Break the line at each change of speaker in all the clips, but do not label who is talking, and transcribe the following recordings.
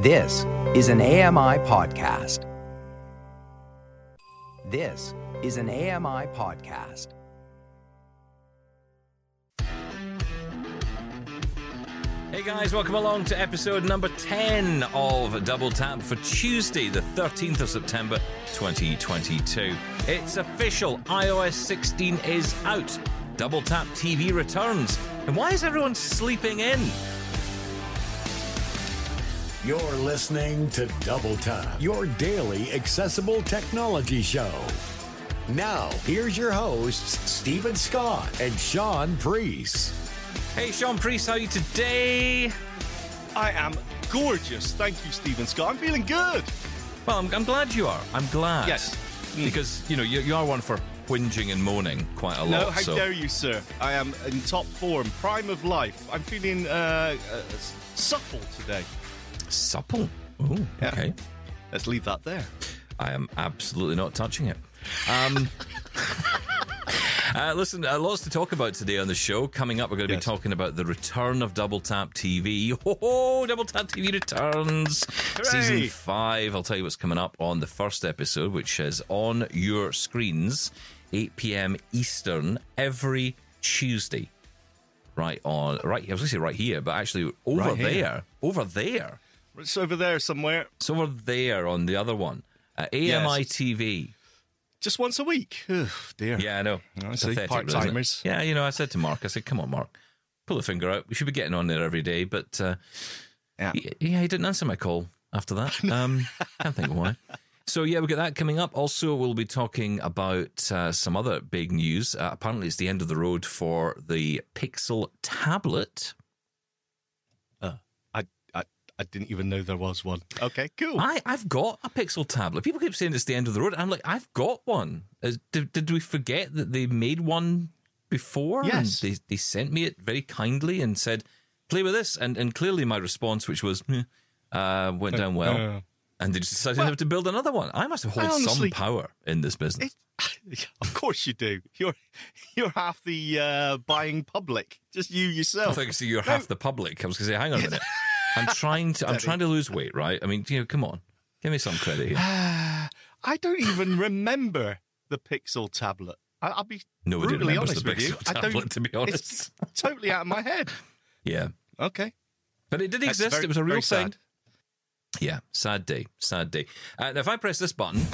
This is an AMI podcast. This is an AMI podcast.
Hey guys, welcome along to episode number 10 of Double Tap for Tuesday, the 13th of September 2022. It's official, iOS 16 is out. Double Tap TV returns. And why is everyone sleeping in?
You're listening to Double Time, your daily accessible technology show. Now, here's your hosts, Stephen Scott and Sean Priest.
Hey Sean Priest, how are you today?
I am gorgeous. Thank you, Stephen Scott. I'm feeling good.
Well, I'm, I'm glad you are. I'm glad.
Yes. Mm.
Because, you know, you, you are one for whinging and moaning quite a lot.
No, how
so.
dare you, sir? I am in top form, prime of life. I'm feeling uh, uh, supple today.
Supple? Oh,
Yeah.
okay.
Let's leave that there.
I am absolutely not touching it. Um, uh, listen, uh, lots to talk about today on the show. Coming up, we're going to
Yes.
be talking about the return of Double Tap TV. Ho! Double Tap TV returns. Season five. I'll tell you what's coming up on the first episode, which is on your screens, 8 p.m. Eastern every Tuesday. Right on, right. I was going to say right here, but actually over
Right
there, over there.
It's over there somewhere.
It's over there on the other one. Uh, AMI
Yes.
TV.
Just once a week. Ugh, dear.
Yeah, I know.
I see.
Pathetic, really, isn't it?
Part-timers.
Yeah, you know, I said to Mark, I said, come on, Mark, pull the finger out. We should be getting on there every day. But uh,
Yeah.
he, yeah, he didn't answer my call after that. Um, can't think why. So, yeah, we've got that coming up. Also, we'll be talking about uh, some other big news. Uh, apparently, it's the end of the road for the Pixel tablet.
Uh, I, didn't even know there was one. Okay, cool.
I, I've got a Pixel tablet. People keep saying it's the end of the road. I'm like, I've got one. Is, did, did we forget that they made one before?
Yes.
And they, they sent me it very kindly and said, play with this. And, and clearly my response, which was, "Meh," uh, went down well.
uh.
and they just decided
Well,
to build another one. I must have hold
I honestly-
some power in this business.
It, of course you do. You're you're half the uh, buying public. Just you yourself.
I think so you're half the public. I was going to say, hang on a minute. I'm trying to. I'm trying to lose weight, right? I mean, you know, come on, give me some credit here.
I don't even remember the Pixel tablet. I, I'll be
Nobody
brutally honest
the
with you.
Pixel
I don't-
to be
It's
honest.
totally out of my head.
Yeah,
Okay.
but it did
That's
exist.
very-
it was a real thing.
sad.
Yeah, sad day, sad day. Uh, now, if I press this button,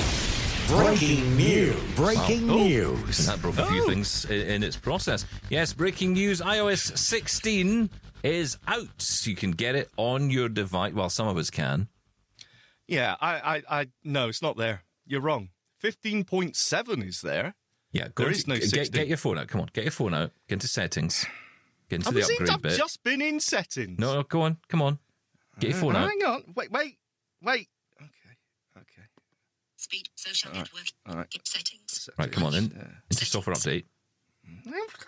Breaking news. Breaking
Oh.
news.
that broke a few
Oh.
things in, in its process. Yes, breaking news: iOS 16 is out. You can get it on your device. Well, some of us can.
Yeah, I, I, I, no, it's not there. You're wrong. 15.7 is there.
Yeah, go
There
into-
is no
get,
16.
get your phone out. Come on, get your phone out. Get into settings. Get into
I
the upgrade
I've
bit.
just been in settings.
No, no, go on. Come on. Get your uh, phone out.
Hang on. Wait, wait, wait. Okay, okay.
Speed social network.
all right.
Settings.
Right, come on in.
Yeah.
Into software update.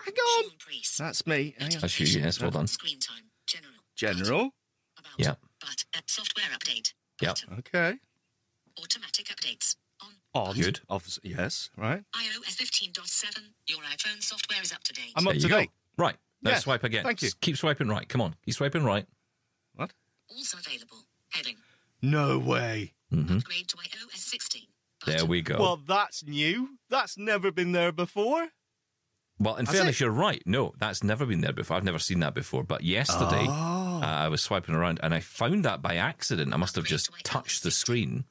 Hang on. That's me. Hang on.
That's you. Yes, well done.
Screen time. General.
General.
About.
Yeah.
But uh, software update.
Yeah.
Button.
Okay.
Automatic updates. On.
On.
Good.
Obviously, yes, right.
iOS 15.7. Your iPhone software is up to date.
I'm up
you
to
go. Right. Now
Yeah,
swipe again.
thank you.
Just keep swiping right. Come on. Keep swiping right.
What?
Also available. Heading.
No way.
Upgrade to iOS 16.
There we go.
Well, that's new. That's never been there before.
Well, in
Has
fairness,
it?
you're right. No, that's never been there before. I've never seen that before. But yesterday,
Oh.
uh, I was swiping around and I found that by accident. I must have just touched the screen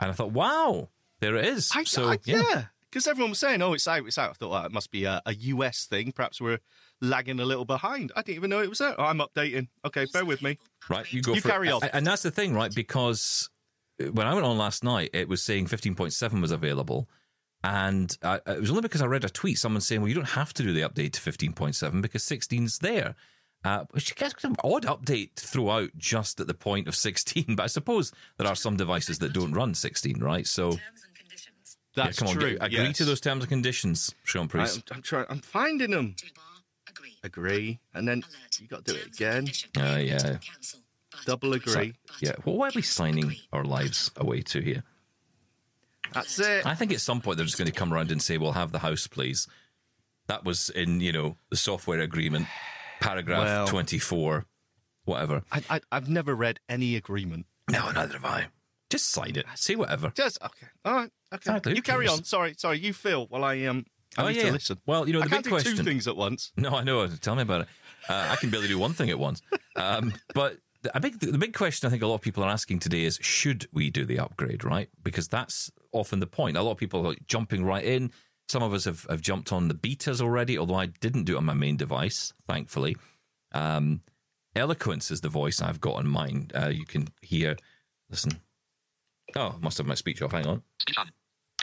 and I thought, wow, there it is.
I,
so,
I-
yeah.
yeah. Because everyone was saying, oh, it's out, it's out. I thought, well, it must be a, a US thing. Perhaps we're lagging a little behind. I didn't even know it was out. Oh, I'm updating. Okay, bear with me.
Right, you go
You
for
carry
it.
on.
And that's the thing, right? Because when I went on last night, it was saying 15.7 was available. And uh, it was only because I read a tweet, someone saying, well, you don't have to do the update to 15.7 because 16's there. Uh, which is an odd update to throw out just at the point of 16. But I suppose there are some devices that don't run 16, right? So,
Terms and conditions.
yeah,
That's
come
true.
get- agree
yes.
to those terms and conditions, Sean
I,
Priest.
I'm, I'm trying. I'm finding them.
Toolbar. Agree.
Agree, and then
Alert.
you got to do it
Terms and
again.
conditions.
Uh, yeah.
Cancel.
Double agree.
yeah, well, why are we signing
Agree.
our lives away to here?
That's it.
I think at some point they're just going to come around and say, "We'll have the house, please." That was in you know the software agreement, paragraph
Well-
twenty four, whatever.
I, I, I've never read any agreement
No, neither have I. Just slide it. Say whatever.
Just okay. All right. Okay.
Exactly,
You carry on. Sorry. Sorry. You feel while I um. I
Oh,
need
yeah.
to listen.
Well, you know,
I
the
can't
big
do
question-
two things at once.
No, I know. Tell me about it. Uh, I can barely do one thing at once. Um, but the, big, the big question I think a lot of people are asking today is should we do the upgrade, right? Because that's often the point. A lot of people are like jumping right in. Some of us have, have jumped on the betas already, although I didn't do it on my main device, thankfully. Um, Eloquence is the voice I've got on mine. Uh, you can hear. Listen. Oh, must have my speech off. Hang on.
Speech on.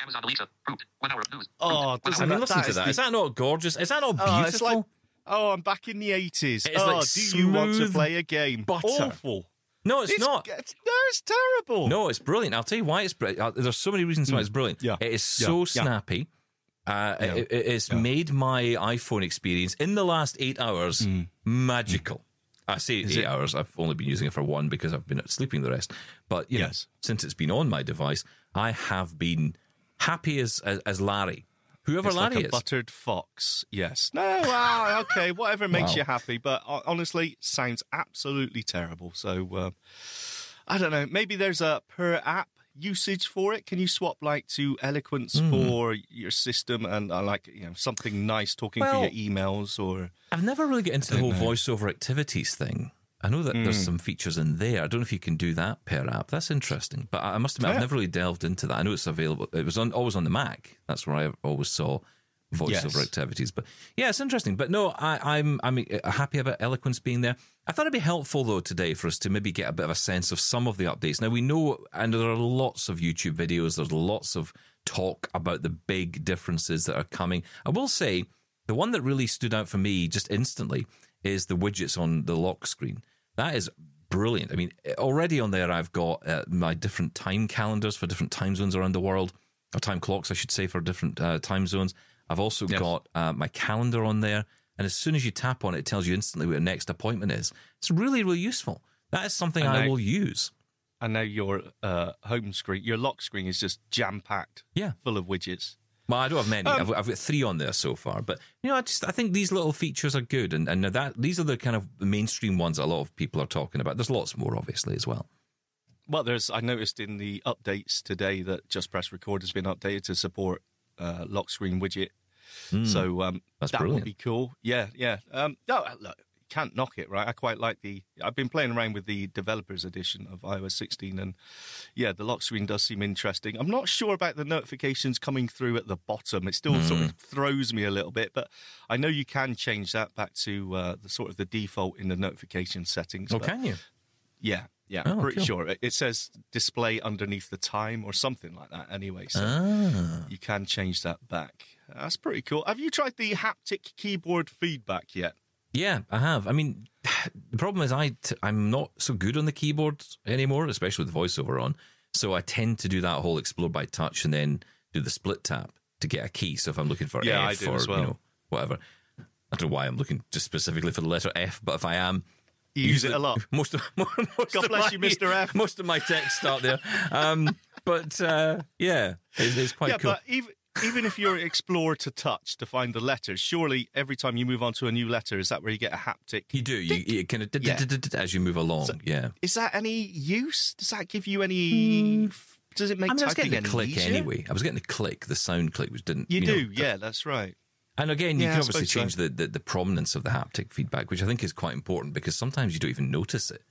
Amazon Alexa. Root. One hour news.
Oh,
Root.
Doesn't
I mean, listen
that
to
is
that.
the-
Is that not gorgeous? Is that not
Oh,
beautiful?
it's like oh, I'm back in the eighties.
It's
Oh,
like
do you want to play a game?
butter.
Awful.
No, it's, not.
It's, no, it's terrible.
No, it's brilliant. I'll tell you why it's brilliant. There's so many reasons why it's brilliant.
Mm. Yeah.
It is
Yeah.
so
Yeah.
snappy. Uh,
Yeah.
it, it's made my iPhone experience in the last eight hours magical. I say eight
Mm. it?
hours. I've only been using it for one because I've been sleeping the rest. But you
Yes.
know, since it's been on my device, I have been happy as as, as Larry, whoever
It's like a
is.
buttered fox. Yes. No. Wow. Okay. Whatever makes
Wow.
you happy, but uh, honestly, sounds absolutely terrible. So uh, I don't know. Maybe there's a per app usage for it. Can you swap like to Eloquence
Hmm.
for your system and uh, like you know something nice talking
Well-
for your emails or
I've never really get into the whole
know.
voiceover activities thing. I know that
Mm.
there's some features in there. I don't know if you can do that per app. That's interesting. But I must admit,
Yeah.
I've never really delved into that. I know it's available. It was on, always on the Mac. That's where I always saw voiceover
Yes.
activities. But yeah, it's interesting. But no, I, I'm I'm happy about Eloquence being there. I thought it'd be helpful though today for us to maybe get a bit of a sense of some of the updates. Now we know, and there are lots of YouTube videos. There's lots of talk about the big differences that are coming. I will say the one that really stood out for me just instantly is the widgets on the lock screen. That is brilliant. I mean, already on there, I've got uh, my different time calendars for different time zones around the world, or time clocks, I should say, for different uh, time zones. I've also
Yes.
got uh, my calendar on there. And as soon as you tap on it, it tells you instantly what your next appointment is. It's really, really useful. That is something I will use.
and now your uh, home screen, your lock screen is just jam packed,
Yeah.
full of widgets.
Well, I don't have many.
Um,
I've, I've got three on there so far, but you know, I just I think these little features are good, and and that these are the kind of mainstream ones a lot of people are talking about. There's lots more, obviously, as well.
Well, there's. I noticed in the updates today that Just Press Record has been updated to support uh, lock screen widget. So um.
That's
that
brilliant.
would be cool. Yeah, yeah. Um, no, look, you can't knock it, right? I quite like the. I've been playing around with the developers edition of iOS 16, and yeah, the lock screen does seem interesting. I'm not sure about the notifications coming through at the bottom. It still sort
Hmm.
of throws me a little bit, but I know you can change that back to uh, the sort of the default in the notification settings.
Oh, can you?
yeah, yeah,
Oh,
pretty
cool.
sure. It, it says display underneath the time or something like that anyway. So
Ah.
you can change that back. That's pretty cool. Have you tried the haptic keyboard feedback yet?
Yeah, I have. I mean, the problem is I t- I'm not so good on the keyboard anymore, especially with voiceover on. So I tend to do that whole explore by touch and then do the split tap to get a key. So if I'm looking for
Yeah,
F or
well.
you know whatever, I don't know why I'm looking just specifically for the letter F, but if I am,
You use it a lot.
Most of most
God
of
bless
my,
you, Mr. F.
Most of my texts start there. Um, but uh, yeah, it, it's quite
yeah,
cool.
but even even if you're explore to touch to find the letters, surely every time you move on to a new letter, is that where you get a haptic?
you do you, you kind of
Yeah.
as you move along. yeah.
Is that any use? Does that give you any? Does it make.
I mean, I was getting the click
easier?
anyway. I was getting the click, the sound click, which didn't.
You,
know,
do,
that-
yeah, that's right.
And again, you
Yeah,
can obviously change
so.
the, the, the prominence of the haptic feedback, which I think is quite important because sometimes you don't even notice it.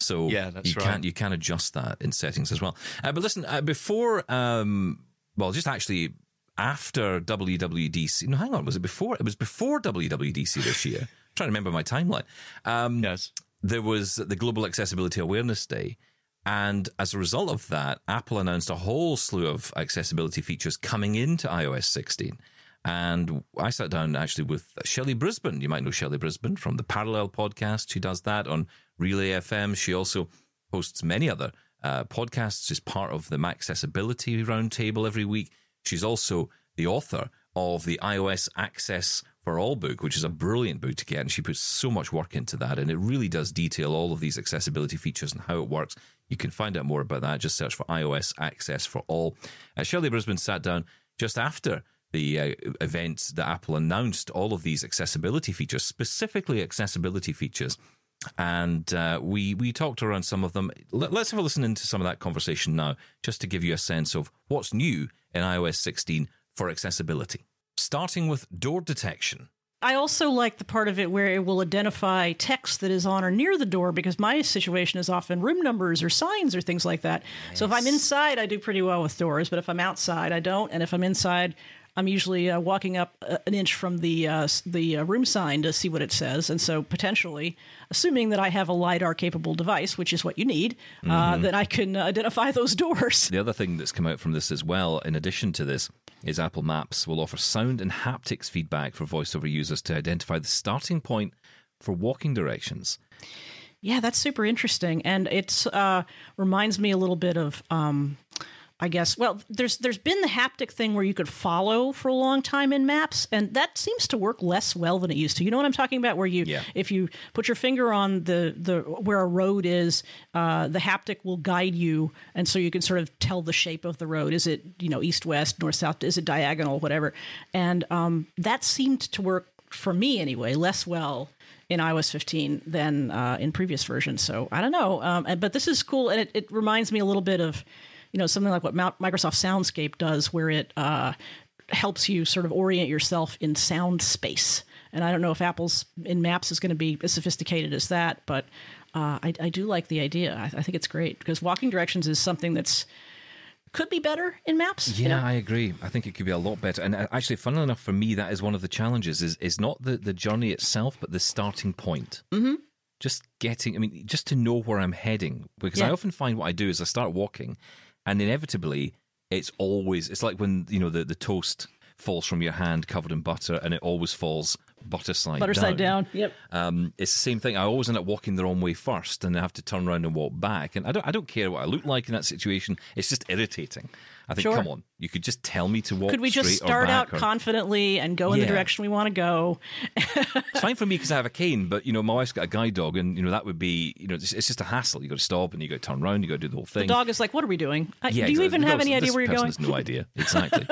So
Yeah, that's
you
right.
can you can adjust that in settings as well. Uh, but listen, uh, before, um, well, just actually after WWDC. No, hang on, was it before? It was before WWDC this year. I'm trying to remember my timeline. Um,
Yes.
there was the Global Accessibility Awareness Day. And as a result of that, Apple announced a whole slew of accessibility features coming into iOS 16. And I sat down actually with Shelly Brisbane. You might know Shelly Brisbane from the Parallel podcast. She does that on Relay FM. She also hosts many other uh, podcasts. She's part of the Mac Accessibility Roundtable every week. She's also the author of the iOS Access for All book, which is a brilliant book to get. And she puts so much work into that. And it really does detail all of these accessibility features and how it works. You can find out more about that. Just search for iOS Access for All. Uh, Shelly Brisbane sat down just after the uh, event that Apple announced all of these accessibility features, specifically accessibility features and uh, we we talked around some of them. Let, us have a listen into some of that conversation now, just to give you a sense of what's new in iOS 16 for accessibility. Starting with door detection.
I also like the part of it where it will identify text that is on or near the door because my situation is often room numbers or signs or things like that. So if I'm inside, I do pretty well with doors, but if I'm outside, I don't. And if I'm inside, I'm usually uh, walking up uh, an inch from the uh, the uh, room sign to see what it says, and so potentially, assuming that I have a lidar capable device, which is what you need, uh,
Mm-hmm.
then I can identify those doors.
The other thing that's come out from this as well, in addition to this, is Apple Maps will offer sound and haptics feedback for voiceover users to identify the starting point for walking directions.
Yeah, that's super interesting, and it uh, reminds me a little bit of. Um, I guess. Well, there's there's been the haptic thing where you could follow for a long time in maps, and that seems to work less well than it used to. You know what I'm talking about? Where you,
Yeah.
if you put your finger on the the where a road is, uh, the haptic will guide you, and so you can sort of tell the shape of the road. Is it you know east west, north south? Is it diagonal? Whatever. And um, that seemed to work for me anyway, less well in iOS 15 than uh, in previous versions. So I don't know, um, but this is cool, and it, it reminds me a little bit of, you know, something like what Microsoft Soundscape does, where it uh, helps you sort of orient yourself in sound space. And I don't know if Apple's in Maps is going to be as sophisticated as that, but uh, I, I do like the idea. I, I think it's great because walking directions is something that's could be better in Maps. you
Yeah,
know?
I agree. I think it could be a lot better. And uh, actually, funnily enough, for me, that is one of the challenges: is is not the the journey itself, but the starting point. Mm-hmm. Just getting, I mean, just to know where I'm heading. Because I often find what I do is I start walking, and inevitably, it's always it's like when you know the the toast falls from your hand covered in butter, and it always falls butter side
Butter side down. Yep.
um, it's the same thing. I always end up walking the wrong way first, and I have to turn around and walk back. And I don't, I don't care what I look like in that situation. It's just irritating. I think,
Sure.
come on, you could just tell me to walk.
Could we just start out
or-
confidently and go in
Yeah.
the direction we want to go?
It's fine for me because I have a cane, but you know, my wife's got a guide dog, and you know that would be, you know, it's, it's just a hassle. You got to stop and you got to turn around. You got to do the whole thing.
The dog is like, "What are we doing?
Yeah,
do you
exactly.
even have any idea where you're going?"
Has no idea. Exactly.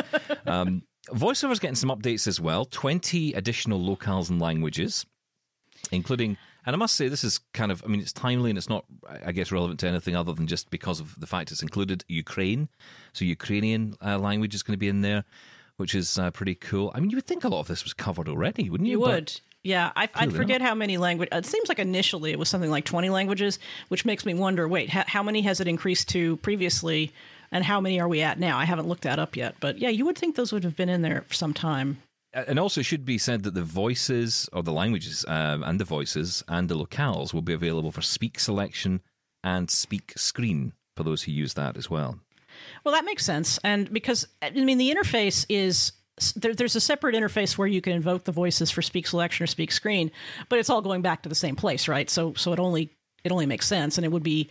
um, VoiceOver's getting some updates as well. Twenty additional locales and languages, including. And I must say, this is kind of, I mean, it's timely and it's not, I guess, relevant to anything other than just because of the fact it's included Ukraine. So, Ukrainian uh, language is going to be in there, which is uh, pretty cool. I mean, you would think a lot of this was covered already, wouldn't you?
You
But-
would. Yeah, I, I forget how many language. It seems like initially it was something like 20 languages, which makes me wonder wait, how, how many has it increased to previously, and how many are we at now? I haven't looked that up yet. But yeah, you would think those would have been in there for some time.
And also, should be said that the voices or the languages um, and the voices and the locales will be available for speak selection and speak screen for those who use that as well.
Well, that makes sense. And because, I mean, the interface is. There, there's a separate interface where you can invoke the voices for speak selection or speak screen, but it's all going back to the same place, right? So, so it only it only makes sense, and it would be,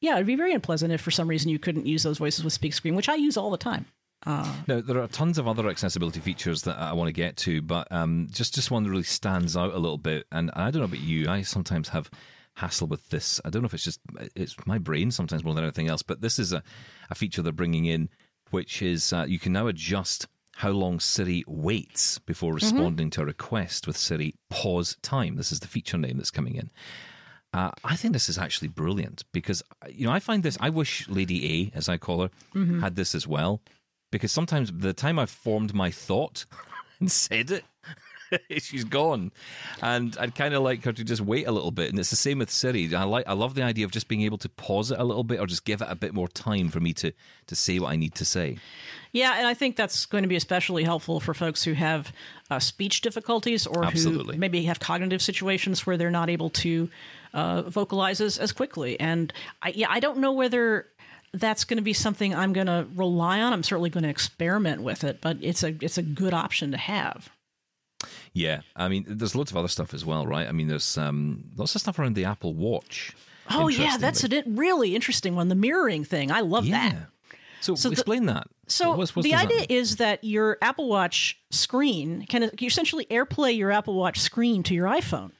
yeah, it'd be very unpleasant if for some reason you couldn't use those voices with speak screen, which I use all the time.
Now, there are tons of other accessibility features that I want to get to, but um, just just one that really stands out a little bit. And I don't know about you, I sometimes have hassle with this. I don't know if it's just it's my brain sometimes more than anything else, but this is a, a feature they're bringing in, which is uh, you can now adjust how long Siri waits before responding to a request with Siri pause time. This is the feature name that's coming in. Uh, I think this is actually brilliant because you know I find this. I wish Lady A, as I call her, had this as well, because sometimes the time I've formed my thought and said it, she's gone, and I'd kind of like her to just wait a little bit. And it's the same with Siri. I like, I love the idea of just being able to pause it a little bit or just give it a bit more time for me to to say what I need to say.
Yeah, and I think that's going to be especially helpful for folks who have uh, speech difficulties or
Absolutely.
who maybe have cognitive situations where they're not able to uh, vocalize as, as quickly. And I, yeah, I don't know whether that's going to be something I'm going to rely on. I'm certainly going to experiment with it, but it's a it's a good option to have.
Yeah, I mean, there's lots of other stuff as well, right? I mean, there's um, lots of stuff around the Apple Watch.
Oh yeah, that's a really interesting one. The mirroring thing, I love
Yeah.
that.
So,
So the-
explain that.
So
What's- what's
the idea is that your Apple Watch screen can essentially AirPlay your Apple Watch screen to your iPhone.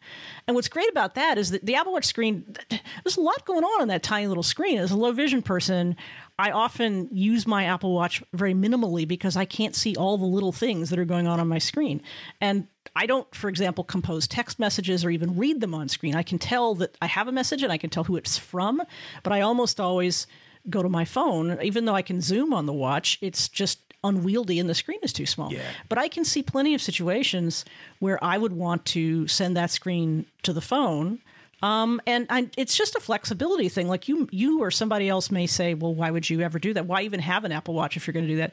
And what's great about that is that the Apple Watch screen, there's a lot going on on that tiny little screen. As a low vision person, I often use my Apple Watch very minimally because I can't see all the little things that are going on on my screen. And I don't, for example, compose text messages or even read them on screen. I can tell that I have a message and I can tell who it's from, but I almost always go to my phone, even though I can zoom on the watch. It's just unwieldy and the screen is too small. But I can see plenty of situations where I would want to send that screen to the phone. Um, and I, it's just a flexibility thing. Like you, you or somebody else may say, "Well, why would you ever do that? Why even have an Apple Watch if you're going to do that?"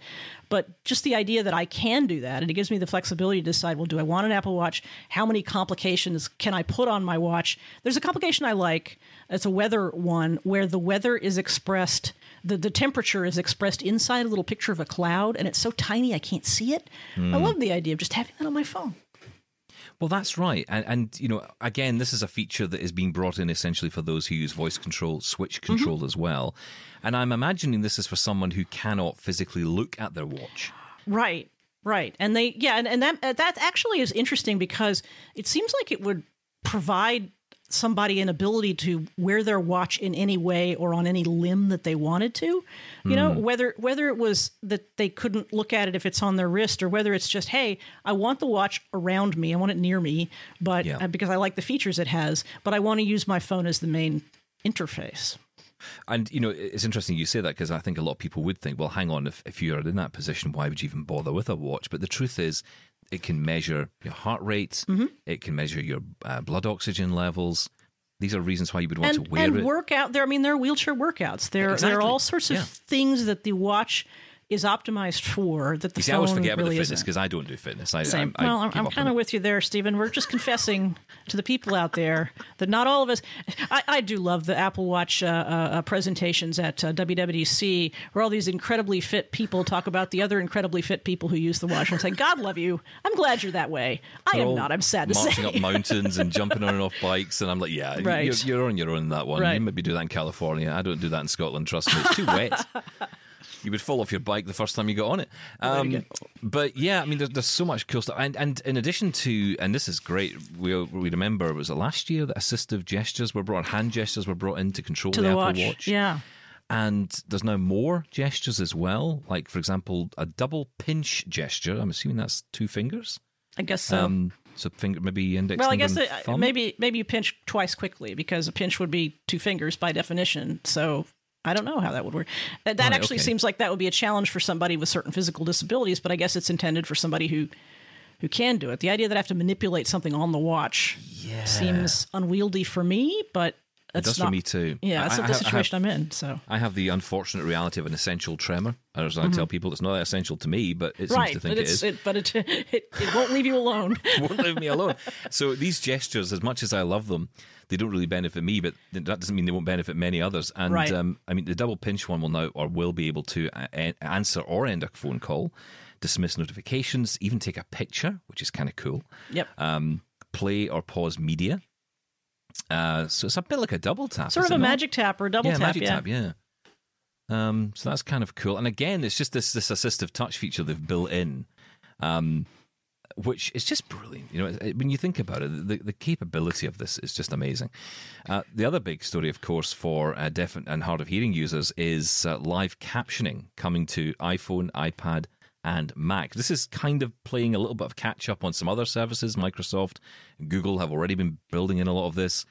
But just the idea that I can do that, and it gives me the flexibility to decide, well, do I want an Apple Watch? How many complications can I put on my watch? There's a complication I like. It's a weather one where the weather is expressed, the, the temperature is expressed inside a little picture of a cloud, and it's so tiny I can't see it. I love the idea of just having that on my phone.
Well, that's right, and and you know, again, this is a feature that is being brought in essentially for those who use voice control, switch
Mm-hmm.
control as well. And I'm imagining this is for someone who cannot physically look at their watch.
Right, right, and they yeah, and, and that uh, that actually is interesting because it seems like it would provide somebody an ability to wear their watch in any way or on any limb that they wanted to. You know, whether whether it was that they couldn't look at it if it's on their wrist, or whether it's just hey, I want the watch around me, I want it near me, but
Yeah.
uh, because I like the features it has, but I want to use my phone as the main interface.
And you know, it's interesting you say that because I think a lot of people would think, well, hang on, if if you're in that position, why would you even bother with a watch? But the truth is, it can measure your heart rate,
Mm-hmm.
it can measure your uh, blood oxygen levels. These are reasons why you would want
and,
to wear
and
it.
workout there i mean there are wheelchair workouts there, there are all sorts of
Yeah.
things that the watch is optimized for that the
You see,
phone
I always forget about
really
the fitness because I don't do fitness. I,
Same.
I, I
well, I'm, I'm kind of with you there, Stephen. We're just confessing to the people out there that not all of us. I, I do love the Apple Watch uh, uh, uh, presentations at uh, WWDC, where all these incredibly fit people talk about the other incredibly fit people who use the watch. and say, God love you. I'm glad you're that way. I
They're
am not. I'm sad to say.
marching up mountains and jumping on and off bikes, and I'm like, yeah,
Right.
you're, you're on your own in that one.
Right.
You maybe do that in California. I don't do that in Scotland. Trust me, it's too wet. You would fall off your bike the first time you got on it. Um, but yeah, I mean, there's, there's so much cool stuff, and and in addition to, and this is great. We we remember was it last year that assistive gestures were brought, hand gestures were brought in to control
to
the,
the
Apple
watch.
Watch.
Yeah.
And there's now more gestures as well. Like, for example, a double pinch gesture. I'm assuming that's two fingers.
I guess so.
Um, so finger, maybe index.
Well, I guess it, maybe maybe you pinch twice quickly because a pinch would be two fingers by definition. So I don't know how that would work. That, that
Right,
actually
okay.
seems like that would be a challenge for somebody with certain physical disabilities, but I guess it's intended for somebody who who can do it. The idea that I have to manipulate something on the watch seems unwieldy for me, but
It does
not,
for me too.
Yeah, that's
I-
the
I
situation
have-
I'm in. So
I have the unfortunate reality of an essential tremor. As I tell people, it's not essential to me, but it seems
Mm-hmm. right,
to think it
it's it, but it, it it won't leave you alone.
won't leave me alone. So these gestures, as much as I love them, they don't really benefit me, but that doesn't mean they won't benefit many others. And
Right.
um, I mean, the double pinch one will now or will be able to uh, a- answer or end a phone call, dismiss notifications, even take a picture, which is kind of cool.
yep.
Um, play or pause media. Uh, so it's a bit like a double tap.
sort of a
not?
magic tap or a double
yeah,
tap.
magic
yeah.
tap. Yeah. Um, so that's kind of cool. And again, it's just this this assistive touch feature they've built in, um, which is just brilliant. You know, it- when you think about it, the, the capability of this is just amazing. Uh, the other big story, of course, for uh, deaf and hard of hearing users is uh, live captioning coming to iPhone, iPad, and Mac. This is kind of playing a little bit of catch up on some other services. Microsoft, Google have already been building in a lot of this.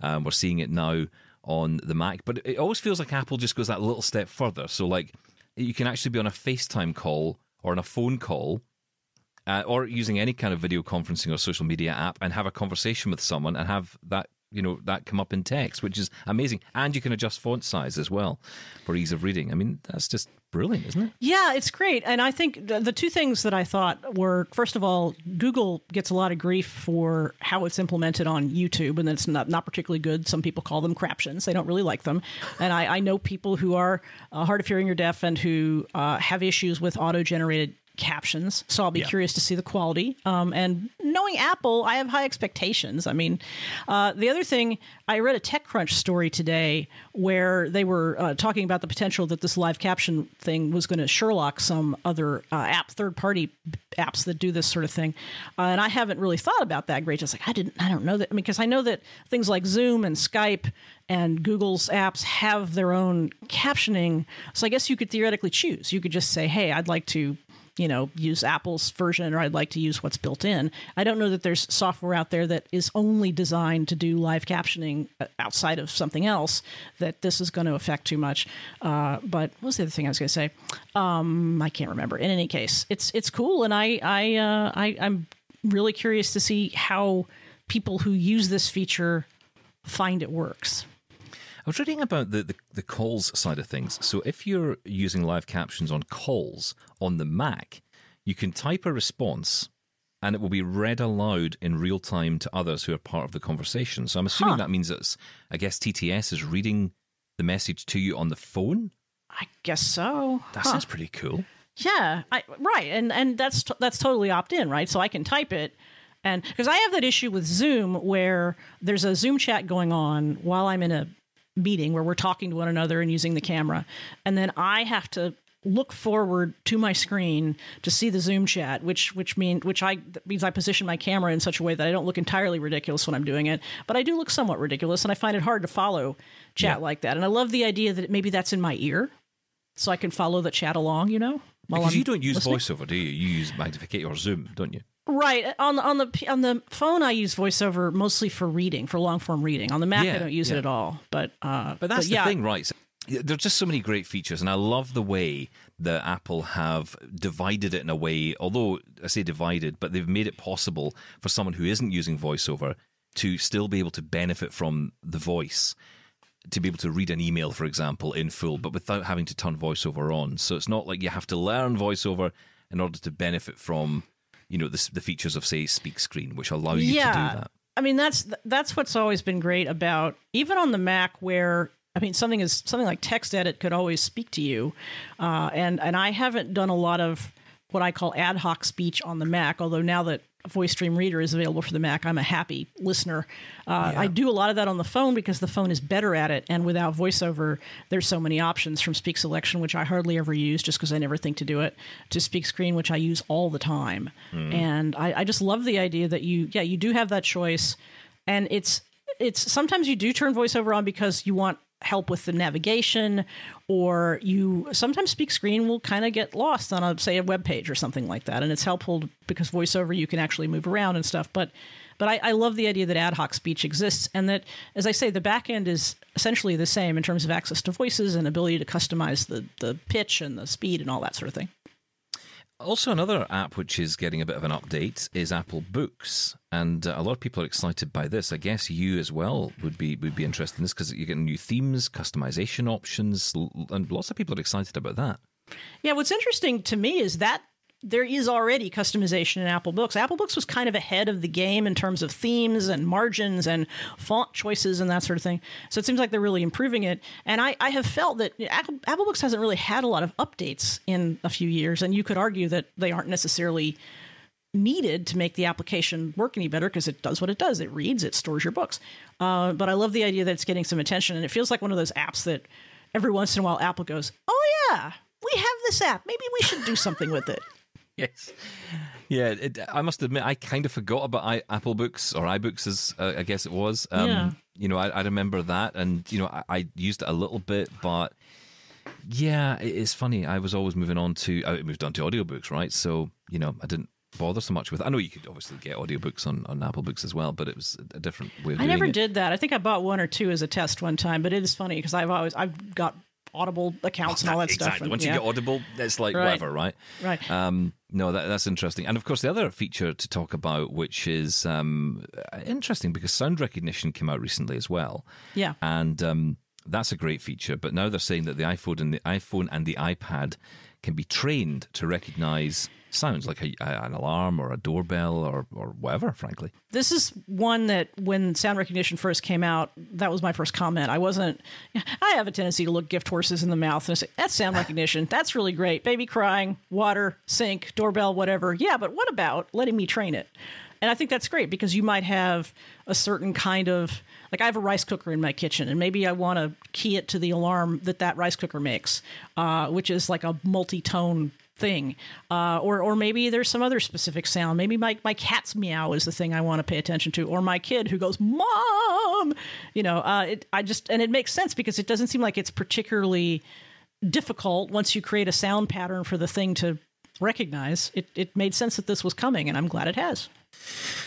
Um, we're seeing it now on the Mac, but it always feels like Apple just goes that little step further. So, like, you can actually be on a FaceTime call or on a phone call uh, or using any kind of video conferencing or social media app and have a conversation with someone and have that you know that come up in text which is amazing and you can adjust font size as well for ease of reading i mean that's just brilliant isn't it
Yeah, it's great. And I think the, two things that I thought were first of all, Google gets a lot of grief for how it's implemented on YouTube, and it's not, not particularly good. Some people call them craptions. They don't really like them. And I, I know people who are uh, hard of hearing or deaf and who uh, have issues with auto generated captions, so I'll be
Yeah.
curious to see the quality. Um, and knowing Apple, I have high expectations. I mean, uh, the other thing, I read a TechCrunch story today where they were uh, talking about the potential that this live caption thing was going to Sherlock some other uh, app, third party apps that do this sort of thing. Uh, and I haven't really thought about that great. Just like I didn't, I don't know that. I mean, because I know that things like Zoom and Skype and Google's apps have their own captioning. So I guess you could theoretically choose. You could just say, hey, I'd like to you know, use Apple's version or I'd like to use what's built in. I don't know that there's software out there that is only designed to do live captioning uh, outside of something else that this is going to affect too much. Uh, but what was the other thing I was going to say? Um, I can't remember. In any case, it's it's cool, and I I, uh, I I'm really curious to see how people who use this feature find it works.
I was reading about the, the, the calls side of things. So if you're using live captions on calls on the Mac, you can type a response and it will be read aloud in real time to others who are part of the conversation. So I'm assuming
Huh.
that means that I guess TTS is reading the message to you on the phone.
I guess so.
That
Huh.
sounds pretty cool.
Yeah, I, right, and and that's t- that's totally opt in, right? So I can type it, and because I have that issue with Zoom where there's a Zoom chat going on while I'm in a meeting where we're talking to one another and using the camera, and then I have to look forward to my screen to see the Zoom chat, which which mean which I that means I position my camera in such a way that I don't look entirely ridiculous when I'm doing it, but I do look somewhat ridiculous, and I find it hard to follow chat
Yeah.
like that. And I love the idea that maybe that's in my ear, so I can follow the chat along. You know,
Because
I'm
you don't use
listening.
voiceover, do you? You use Magnificate or Zoom, don't you?
Right on the on the on the phone, I use VoiceOver mostly for reading, for long form reading. On the Mac,
Yeah,
I don't use
yeah.
it at all. But uh,
But that's
yeah,
the thing, right? So, yeah, There are just so many great features, and I love the way that Apple have divided it in a way. Although I say divided, but they've made it possible for someone who isn't using VoiceOver to still be able to benefit from the voice, to be able to read an email, for example, in full, but without having to turn VoiceOver on. So it's not like you have to learn VoiceOver in order to benefit from, you know, the, the features of say Speak Screen, which allow you
yeah.
to do that.
I mean, that's that's what's always been great about even on the Mac, where I mean, something is something like text edit could always speak to you, uh, and and I haven't done a lot of what I call ad hoc speech on the Mac. Although now that Voice Dream Reader is available for the Mac, I'm a happy listener. Uh, I do a lot of that on the phone because the phone is better at it, and without VoiceOver, there's so many options from Speak Selection, which I hardly ever use just because I never think to do it, to Speak Screen, which I use all the time. And I, I just love the idea that you, yeah, you do have that choice, and it's it's sometimes you do turn VoiceOver on because you want help with the navigation or you sometimes speak screen will kind of get lost on a say a web page or something like that and it's helpful because voiceover you can actually move around and stuff but but I, I love the idea that ad hoc speech exists and that as i say the back end is essentially the same in terms of access to voices and ability to customize the the pitch and the speed and all that sort of thing
Also, another app which is getting a bit of an update is Apple Books, and uh, a lot of people are excited by this. I guess you as well would be would be interested in this because you're getting new themes, customization options, and lots of people are excited about that.
Yeah, what's interesting to me is that there is already customization in Apple Books. Apple Books was kind of ahead of the game in terms of themes and margins and font choices and that sort of thing. So it seems like they're really improving it. And I, I have felt that Apple, Apple Books hasn't really had a lot of updates in a few years. And you could argue that they aren't necessarily needed to make the application work any better because it does what it does. It reads, it stores your books. Uh, but I love the idea that it's getting some attention, and it feels like one of those apps that every once in a while Apple goes, "Oh yeah, we have this app. Maybe we should do something with it."
Yes. Yeah, it, I must admit, I kind of forgot about I, Apple Books or iBooks, as uh, I guess it was. Um,
Yeah.
You know, I, I remember that, and you know, I, I used it a little bit, but yeah, it, it's funny. I was always moving on to I moved on to audiobooks, right? So you know, I didn't bother so much with. I know you could obviously get audiobooks on on Apple Books as well, but it was a different way of
I never
it.
did that. I think I bought one or two as a test one time, but it is funny because I've always I've got Audible accounts and all that
exactly.
stuff. and-
Once
yeah.
you get Audible, it's like
Right.
whatever, right?
Right.
Um, no, that, that's interesting. And of course, the other feature to talk about, which is um, interesting because sound recognition came out recently as well.
Yeah.
And um, That's a great feature, but now they're saying that the iPhone and the iPhone and the iPad can be trained to recognize sounds like a, an alarm or a doorbell or, or whatever, frankly.
This is one that when sound recognition first came out, that was my first comment. I wasn't, I have a tendency to look gift horses in the mouth and say, that's sound recognition. That's really great. Baby crying, water, sink, doorbell, whatever. Yeah, but what about letting me train it? And I think that's great because you might have a certain kind of like I have a rice cooker in my kitchen, and maybe I want to key it to the alarm that that rice cooker makes, uh, which is like a multi-tone thing, uh, or or maybe there's some other specific sound. Maybe my my cat's meow is the thing I want to pay attention to, or my kid who goes mom. You know, uh, it, I just and it makes sense because it doesn't seem like it's particularly difficult once you create a sound pattern for the thing to recognize. It it made sense that this was coming, and I'm glad it has.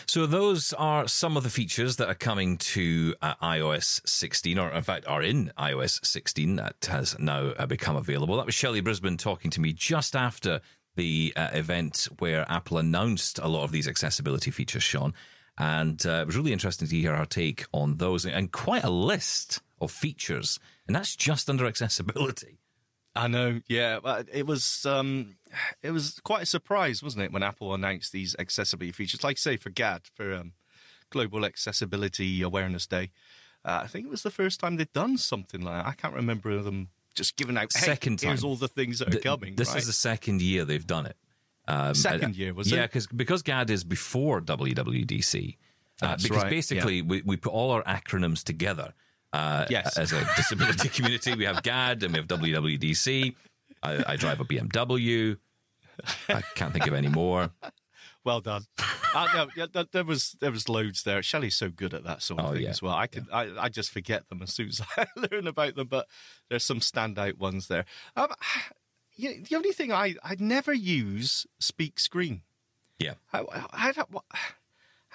So those are some of the features that are coming to uh, iOS 16, or in fact are in iOS 16 that has now uh, become available. That was Shelly Brisbane talking to me just after the uh, event where Apple announced a lot of these accessibility features, Sean. And uh, it was really interesting to hear her take on those and quite a list of features. And that's just under accessibility.
I know, yeah. It was um, it was quite a surprise, wasn't it, when Apple announced these accessibility features? Like, say, for GAD, for um, Global Accessibility Awareness Day. Uh, I think it was the first time they'd done something like that. I can't remember them just giving out. Hey,
second time.
Here's all the things that are coming.
This
right?
is the second year they've done it. Um,
second year was
yeah,
it?
because because GAD is before WWDC. Uh, because
right,
basically
yeah.
we, we put all our acronyms together. Uh,
Yes.
As a disability community, we have GAD and we have WWDC. I, I drive a BMW. I can't think of any more.
Well done. uh, no, yeah, there was there was loads there. Shelly's so good at that sort of
Oh,
thing
yeah.
as well. I could I, I just forget them as soon as I learn about them, but there's some standout ones there. Um, you know, the only thing I I never use speak screen.
Yeah.
How, how, what,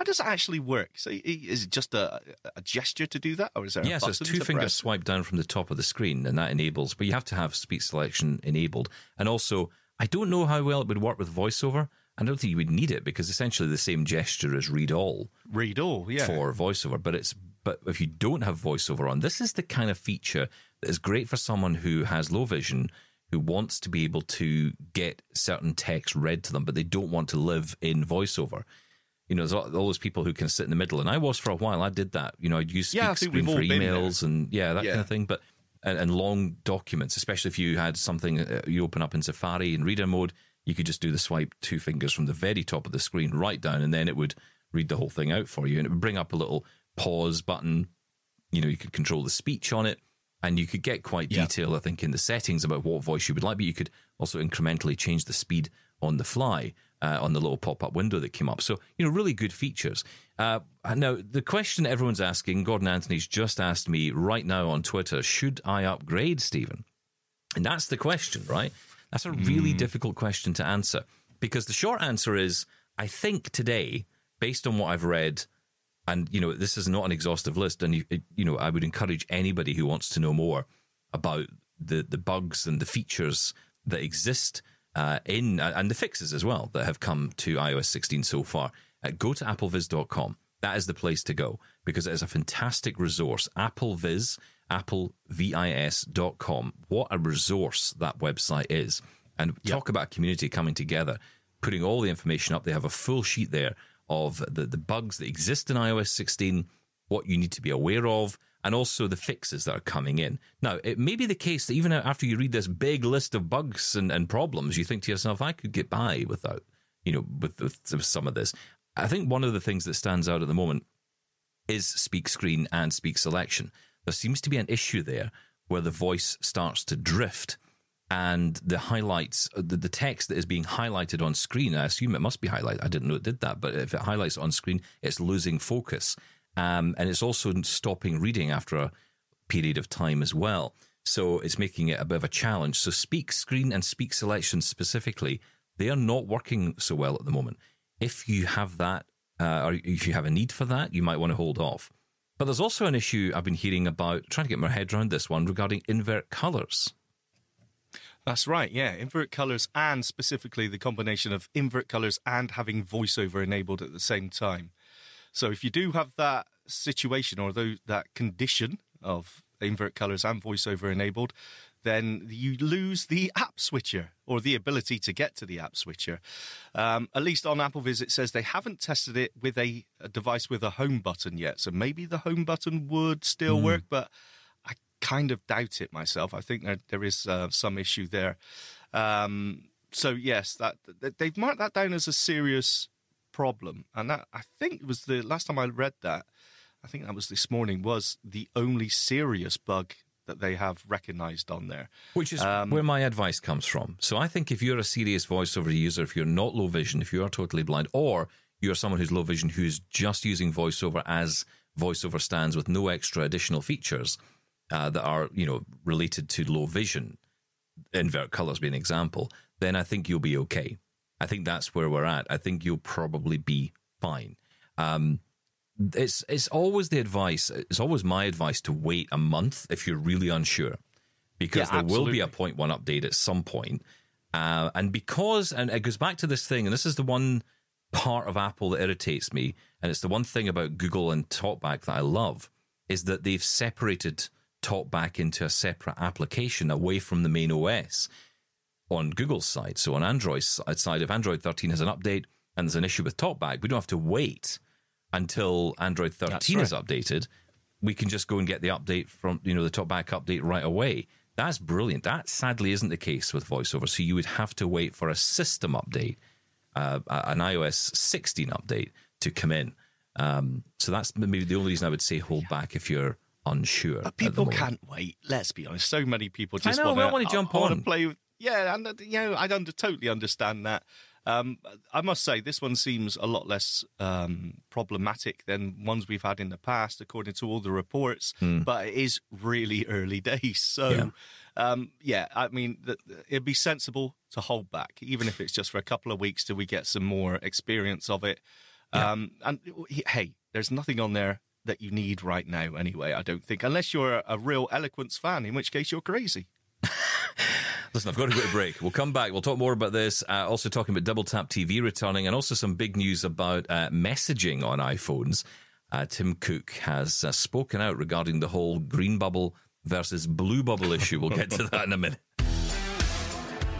how does that actually work? So is it just a, a gesture to do that, or is there
Yeah,
a
so it's two fingers
press?
swipe down from the top of the screen, and that enables. But you have to have speech selection enabled, and also I don't know how well it would work with voiceover. I don't think you would need it because essentially the same gesture as read all
Read all, yeah.
for voiceover. But it's but if you don't have voiceover on, this is the kind of feature that is great for someone who has low vision, who wants to be able to get certain text read to them, but they don't want to live in voiceover. You know, there's all those people who can sit in the middle, and I was for a while. I did that. You know, I'd use speak
Yeah,
screen for emails and yeah, that
Yeah.
kind of thing. But and, and long documents, especially if you had something uh, you open up in Safari in reader mode, you could just do the swipe two fingers from the very top of the screen right down, and then it would read the whole thing out for you, and it would bring up a little pause button. You know, you could control the speech on it, and you could get quite
Yeah.
detailed, I think, in the settings about what voice you would like. But you could also incrementally change the speed on the fly uh, on the little pop-up window that came up. So, you know, really good features. Uh, now, the question everyone's asking, Gordon Anthony's just asked me right now on Twitter: Should I upgrade, Stephen? And that's the question, right? That's a really difficult question to answer because the short answer is I think today, based on what I've read, and you know this is not an exhaustive list, and you, you know I would encourage anybody who wants to know more about the the bugs and the features that exist uh, in and the fixes as well that have come to iOS 16 so far. Uh, go to applevis.com. That is the place to go because it is a fantastic resource. AppleVis, applevis.com. What a resource that website is. And talk about a community coming together, putting all the information up. They have a full sheet there of the, the bugs that exist in iOS 16, what you need to be aware of, and also the fixes that are coming in. Now, it may be the case that even after you read this big list of bugs and, and problems, you think to yourself, I could get by without, you know, with, with, some of this. I think one of the things that stands out at the moment is speak screen and speak selection. There seems to be an issue there where the voice starts to drift and the highlights, uh, the, the text that is being highlighted on screen, I assume it must be highlighted. I didn't know it did that, but if it highlights on screen, it's losing focus. Um, and it's also stopping reading after a period of time as well. So it's making it a bit of a challenge. So speak screen and speak selection specifically, they are not working so well at the moment. If you have that, uh, or if you have a need for that, you might want to hold off. But there's also an issue I've been hearing about, trying to get my head around this one regarding invert colors.
That's right, yeah. Invert colors and specifically the combination of invert colors and having voiceover enabled at the same time. So if you do have that situation or that condition of invert colors and voiceover enabled, then you lose the app switcher or the ability to get to the app switcher. Um, at least on AppleVis, it says they haven't tested it with a, a device with a home button yet. So maybe the home button would still work, but I kind of doubt it myself. I think there, there is uh, some issue there. Um, so yes, that- they've marked that down as a serious problem, and that I think was the last time I read that. I think that was this morning. Was the only serious bug that they have recognised on there.
Which is
Um,
where my advice comes from. So I think if you're a serious voiceover user, if you're not low vision, if you are totally blind, or you're someone who's low vision who's just using voiceover as voiceover stands with no extra additional features uh, that are you know related to low vision, invert colors being an example, then I think you'll be okay. I think that's where we're at. I think you'll probably be fine. Um, it's it's always the advice. It's always my advice to wait a month if you're really unsure, because
Yeah,
there will be a point one update at some point. Uh, and because and it goes back to this thing, and this is the one part of Apple that irritates me, and it's the one thing about Google and TalkBack that I love is that they've separated TalkBack into a separate application away from the main OS on Google's side. So on Android's side, if Android 13 has an update and there's an issue with TalkBack, we don't have to wait until Android 13 is updated. We can just go and get the update from, you know, the TalkBack update right away. That's brilliant. That sadly isn't the case with VoiceOver. So you would have to wait for a system update, uh, an iOS 16 update to come in. Um, so that's maybe the only reason I would say hold back if you're unsure.
But people can't wait. Let's be honest. So many people just
know,
want
wanna jump on.
to play. With, yeah, and uh, you know, I don't totally understand that. Um, I must say, this one seems a lot less um, problematic than ones we've had in the past, according to all the reports. But it is really early days, so
Yeah.
um, yeah. I mean, th- it'd be sensible to hold back, even if it's just for a couple of weeks till we get some more experience of it. Um, and hey, there's nothing on there that you need right now, anyway. I don't think, unless you're a real eloquence fan, in which case you're crazy.
Listen, I've got to go to break. We'll come back. We'll talk more about this. Uh, also, talking about Double Tap TV returning, and also some big news about uh, messaging on iPhones. Uh, Tim Cook has uh, spoken out regarding the whole green bubble versus blue bubble issue. We'll get to that in a minute.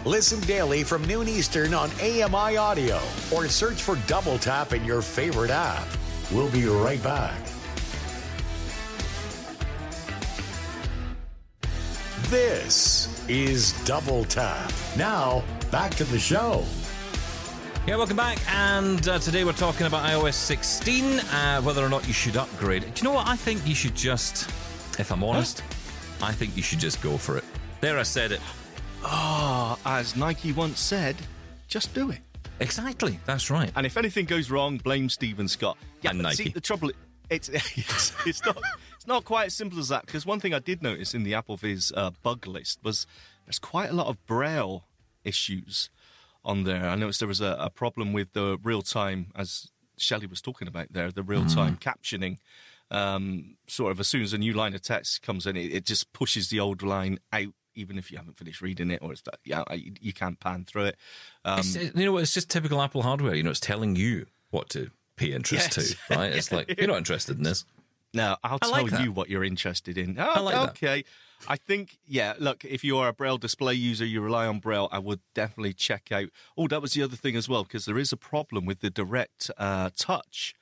Listen daily from noon Eastern on AMI Audio or search for Double Tap in your favorite app. We'll be right back. This is Double Tap. Now, back to the show.
Yeah, welcome back. And uh, today we're talking about iOS 16, uh, whether or not you should upgrade. Do you know what? I think you should just, if I'm honest, I think you should just go for it. There, I said it.
Ah, as Nike once said, just do it.
Exactly. That's right.
And if anything goes wrong, blame Steven Scott. Yeah,
And
but see,
Nike.
the trouble it's it's, it's not it's not quite as simple as that. Because one thing I did notice in the AppleVis uh, bug list was there's quite a lot of Braille issues on there. I noticed there was a, a problem with the real time, as Shelly was talking about there, the real time captioning. Um, sort of as soon as a new line of text comes in, it, it just pushes the old line out. Even if you haven't finished reading it, or it's that, yeah, you, you can't pan through it. Um,
you know, it's just typical Apple hardware. You know, it's telling you what to pay interest
Yes.
to, right? It's like you're not interested in this.
No, I'll
I
tell
like
you what you're interested in. Oh,
like that.
okay. I think, yeah, look, if you are a Braille display user, you rely on Braille, I would definitely check out. Oh, that was the other thing as well, because there is a problem with the direct uh, touch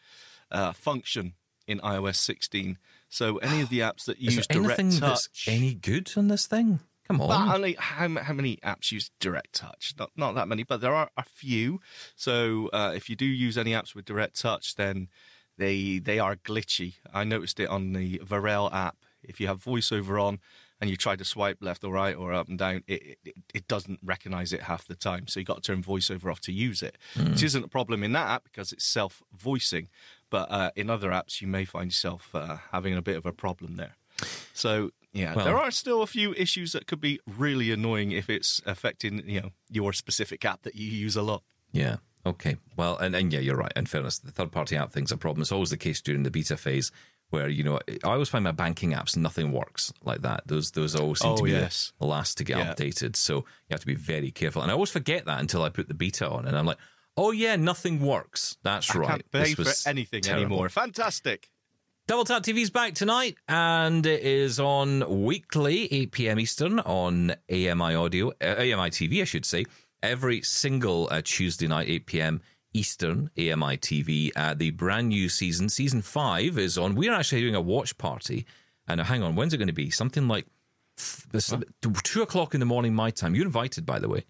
uh, function in iOS 16. So any of the apps that use direct
anything
touch.
that's any good on this thing? Come on.
Well, only how, how many apps use direct touch? Not not that many, but there are a few. So uh, if you do use any apps with direct touch, then they they are glitchy. I noticed it on the Varel app. If you have VoiceOver on and you try to swipe left or right or up and down, it it, it doesn't recognize it half the time. So you got to turn VoiceOver off to use it, which isn't a problem in that app because it's self voicing. But uh, in other apps, you may find yourself uh, having a bit of a problem there. So yeah,
Well-
there are still a few issues that could be really annoying if it's affecting you know your specific app that you use a lot.
Yeah. Okay. Well, and, and yeah, you're right. In fairness, the third party app thing's a problem. It's always the case during the beta phase where, you know, I always find my banking apps, nothing works like that. Those those always seem
Oh,
to be
yes.
the last to get
Yeah.
updated. So you have to be very careful. And I always forget that until I put the beta on and I'm like, oh, yeah, nothing works. That's
I
right.
can't pay
This
for
was
anything
terrible.
anymore. Fantastic.
Double Tap TV's back tonight, and it is on weekly, 8 p.m. Eastern on AMI Audio, uh, AMI TV, I should say, every single uh, Tuesday night, 8 p.m. Eastern, AMI TV. Uh, the brand new season, season five, is on. We're actually doing a watch party. And uh, hang on, when's it going to be? Something like th- this, two o'clock in the morning, my time. You're invited, by the way.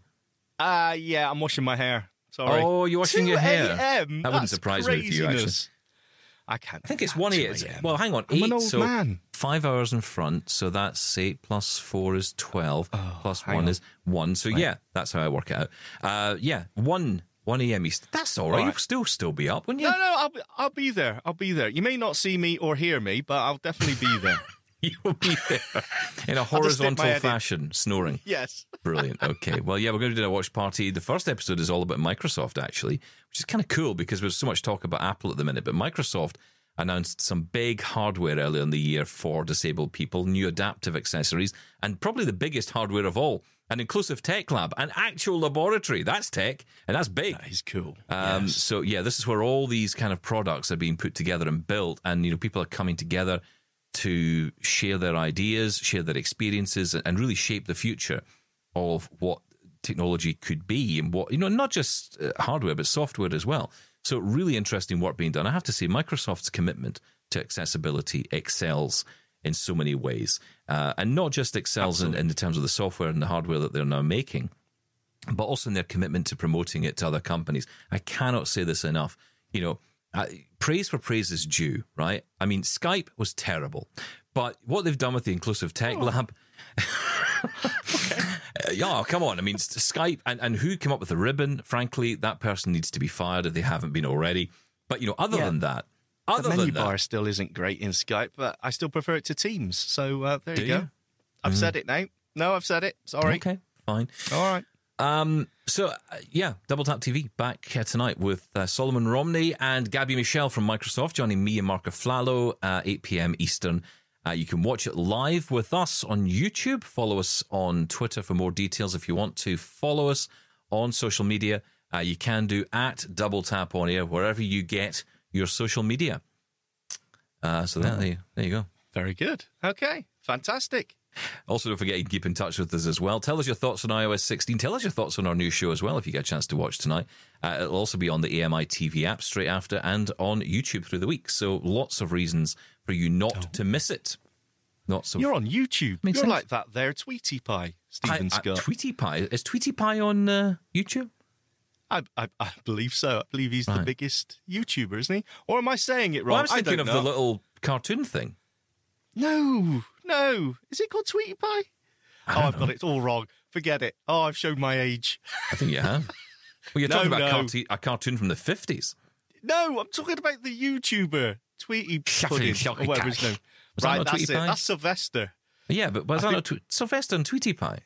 Ah, yeah, I'm washing my hair. Sorry.
Oh, you're washing
2
your hair. That wouldn't surprise me with you, actually.
Craziness. I can't.
I think it's one eight. Well, hang on,
I'm
eight.
an old
so
man.
five hours in front. So that's eight plus four is twelve.
Oh,
one
on.
is one. So yeah, that's how I work it out. Uh, yeah, one one a.m. East. That's all right.
All
You'll still still be up, wouldn't you?
No, no, I'll I'll be there. I'll be there. You may not see me or hear me, but I'll definitely be there.
You will be there in a
just stick my
horizontal fashion, snoring.
yes.
Brilliant. Okay. Well, yeah, we're going to do a watch party. The first episode is all about Microsoft, actually, which is kind of cool because there's so much talk about Apple at the minute. But Microsoft announced some big hardware earlier in the year for disabled people, new adaptive accessories, and probably the biggest hardware of all, an inclusive tech lab, an actual laboratory. That's tech, and that's big.
That is cool.
Um,
Yes.
So yeah, this is where all these kind of products are being put together and built, and you know people are coming together to share their ideas, share their experiences, and really shape the future of what technology could be, and what you know, not just uh, hardware but software as well. So really interesting work being done. I have to say, Microsoft's commitment to accessibility excels in so many ways, uh, and not just excels in, in the terms of the software and the hardware that they're now making but also in their commitment to promoting it to other companies. I cannot say this enough. You know, uh, praise for praise is due, right? I mean, Skype was terrible, but what they've done with the Inclusive Tech Lab. Uh, yeah, come on. I mean, Skype and, and who came up with the ribbon? Frankly, that person needs to be fired if they haven't been already. But, you know, other
Yeah.
than that,
the
other
menu
than that,
bar still isn't great in Skype, but I still prefer it to Teams. So uh, there you go.
you? Mm.
I've said it now. No, I've said it. Sorry.
okay, fine.
All right.
Um, so uh, yeah, Double Tap TV back uh, tonight with uh, Solomon Romney and Gabby Michelle from Microsoft joining me and Marc Aflalo, uh, 8 p.m. Eastern. Uh, you can watch it live with us on YouTube. Follow us on Twitter for more details. If you want to follow us on social media, uh, you can do at Double Tap on Air wherever you get your social media. Uh, so there, there, you, there you go.
Very good. Okay. Fantastic.
Also, don't forget you can keep in touch with us as well. Tell us your thoughts on iOS 16. Tell us your thoughts on our new show as well if you get a chance to watch tonight. Uh, it'll also be on the AMI TV app straight after and on YouTube through the week. So lots of reasons for you not to miss it. Lots of.
You're on YouTube.
Makes
You're
sense.
like that there, Tweety Pie,
I,
Steven
I,
Scott.
Tweety Pie. Is Tweety Pie on uh, YouTube?
I, I, I believe so. I believe he's the biggest YouTuber, isn't he? Or am I saying it wrong?
Well, I was thinking
don't
of
know.
the little cartoon thing.
No, no. Is it called Tweety Pie? Oh, I've
know.
got it all wrong. Forget it. Oh, I've showed my age.
I think you have. Well, you're
No,
talking about
no.
cartoon, a cartoon from the 50s.
No, I'm talking about the YouTuber Tweety Pudding, or whatever his name.
Was that
right,
not
that's
Tweety
it.
Pie?
That's Sylvester.
Yeah, but was
I
that
think-
Twe- Sylvester and Tweety Pie?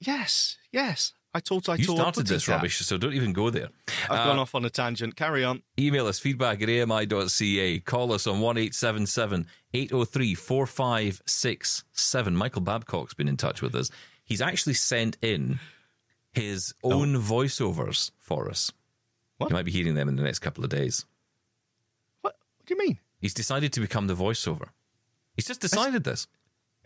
Yes, yes. I thought I
You started this rubbish, so don't even go there.
I've gone uh, off on a tangent. Carry on.
Email us feedback at ami.ca. Call us on 1 803 4567. Michael Babcock's been in touch with us. He's actually sent in his oh. own voiceovers for us.
What?
You might be hearing them in the next couple of days.
What, what do you mean?
He's decided to become the voiceover. He's just decided this.